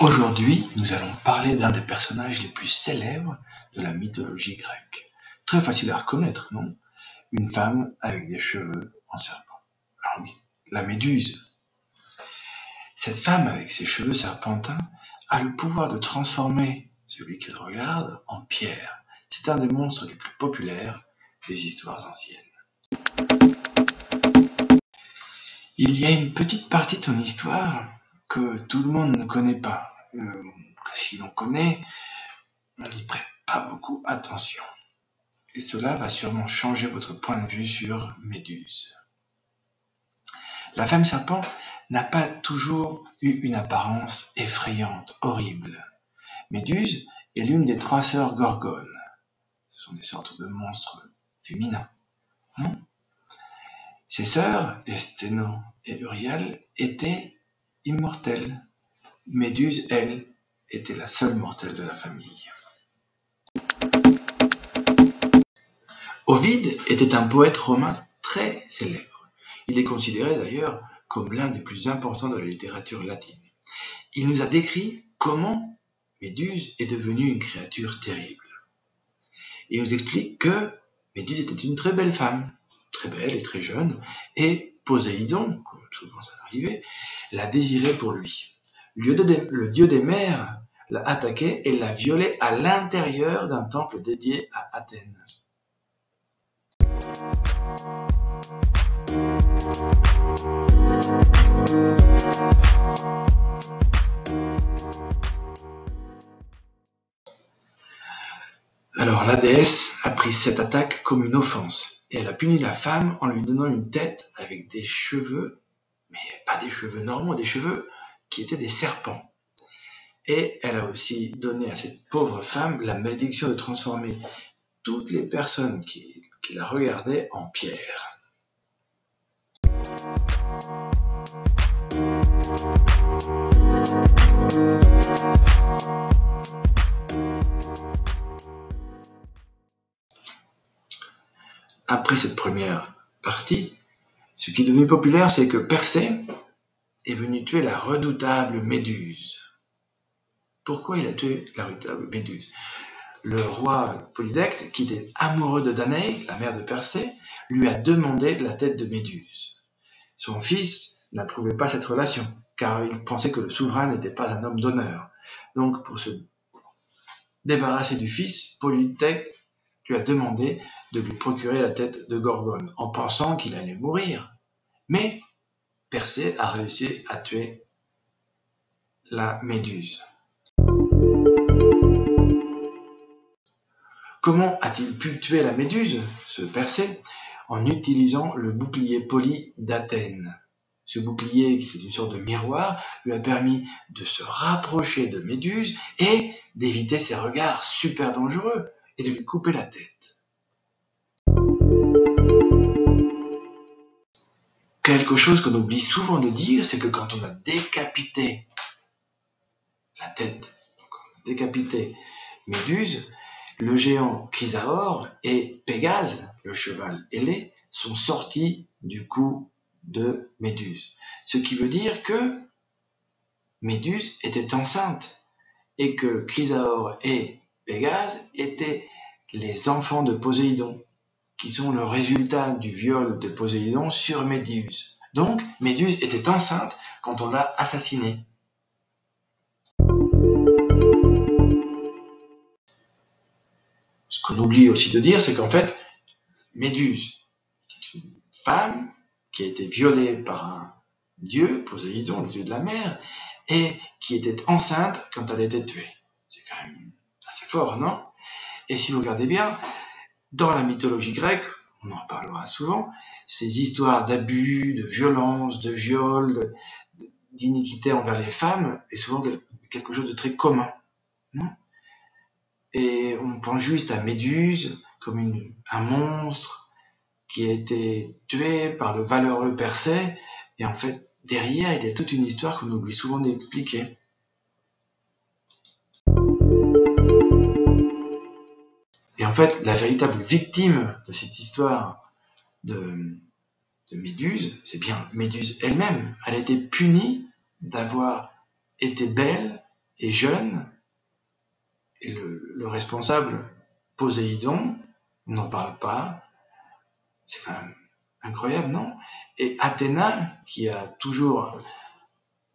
Aujourd'hui, nous allons parler d'un des personnages les plus célèbres de la mythologie grecque. Très facile à reconnaître, non? Une femme avec des cheveux en serpent. Ah oui, la Méduse. Cette femme avec ses cheveux serpentins a le pouvoir de transformer celui qu'elle regarde en pierre. C'est un des monstres les plus populaires des histoires anciennes. Il y a une petite partie de son histoire que tout le monde ne connaît pas. Euh, si l'on connaît, on n'y prête pas beaucoup attention. Et cela va sûrement changer votre point de vue sur Méduse. La femme serpent n'a pas toujours eu une apparence effrayante, horrible. Méduse est l'une des trois sœurs Gorgones. Ce sont des sortes de monstres féminins. Non? Ses sœurs, Esténo et Uriel, étaient immortelle. Méduse, elle, était la seule mortelle de la famille. Ovide était un poète romain très célèbre. Il est considéré d'ailleurs comme l'un des plus importants de la littérature latine. Il nous a décrit comment Méduse est devenue une créature terrible. Il nous explique que Méduse était une très belle femme, très belle et très jeune, et Poséidon, comme souvent ça arrivait, l'a désiré pour lui. Le dieu des mers l'a et l'a violé à l'intérieur d'un temple dédié à Athènes. Alors la déesse a pris cette attaque comme une offense elle a puni la femme en lui donnant une tête avec des cheveux, mais pas des cheveux normaux, des cheveux qui étaient des serpents. Et elle a aussi donné à cette pauvre femme la malédiction de transformer toutes les personnes qui, qui la regardaient en pierre. Après cette première partie, ce qui est devenu populaire, c'est que Persée est venu tuer la redoutable Méduse. Pourquoi il a tué la redoutable Méduse? Le roi Polydecte, qui était amoureux de Danaé, la mère de Persée, lui a demandé la tête de Méduse. Son fils n'approuvait pas cette relation, car il pensait que le souverain n'était pas un homme d'honneur. Donc, pour se débarrasser du fils, Polydecte lui a demandé de lui procurer la tête de Gorgone, en pensant qu'il allait mourir. Mais Persée a réussi à tuer la Méduse. Comment a-t-il pu tuer la Méduse, ce Persée, en utilisant le bouclier poli d'Athènes? Ce bouclier, qui est une sorte de miroir, lui a permis de se rapprocher de Méduse et d'éviter ses regards super dangereux et de lui couper la tête. Quelque chose qu'on oublie souvent de dire, c'est que quand on a décapité la tête, décapité Méduse, le géant Chrysaor et Pégase, le cheval ailé, sont sortis du cou de Méduse. Ce qui veut dire que Méduse était enceinte et que Chrysaor et Pégase étaient les enfants de Poséidon qui sont le résultat du viol de Poséidon sur Méduse. Donc, Méduse était enceinte quand on l'a assassinée. Ce qu'on oublie aussi de dire, c'est qu'en fait, Méduse est une femme qui a été violée par un dieu, Poséidon, le dieu de la mer, et qui était enceinte quand elle a été tuée. C'est quand même assez fort, non? Et si vous regardez bien, dans la mythologie grecque, on en reparlera souvent, ces histoires d'abus, de violence, de viol, d'iniquité envers les femmes est souvent quelque chose de très commun. Et on pense juste à Méduse comme un monstre qui a été tué par le valeureux Persée, et en fait, derrière, il y a toute une histoire qu'on oublie souvent d'expliquer. En fait, la véritable victime de cette histoire de, Méduse, c'est bien Méduse elle-même. Elle a été punie d'avoir été belle est jeune, et le, responsable, Poséidon, n'en parle pas. C'est quand même incroyable, non? Et Athéna, qui a toujours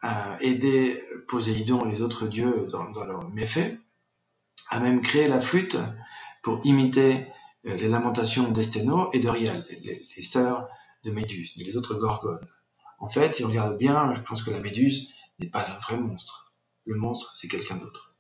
euh, aidé Poséidon et les autres dieux dans, leurs méfaits, a même créé la flûte pour imiter euh, les lamentations d'Esténo et de Rial, les, les sœurs de Méduse, les autres gorgones. En fait, si on regarde bien, je pense que la Méduse n'est pas un vrai monstre. Le monstre, c'est quelqu'un d'autre.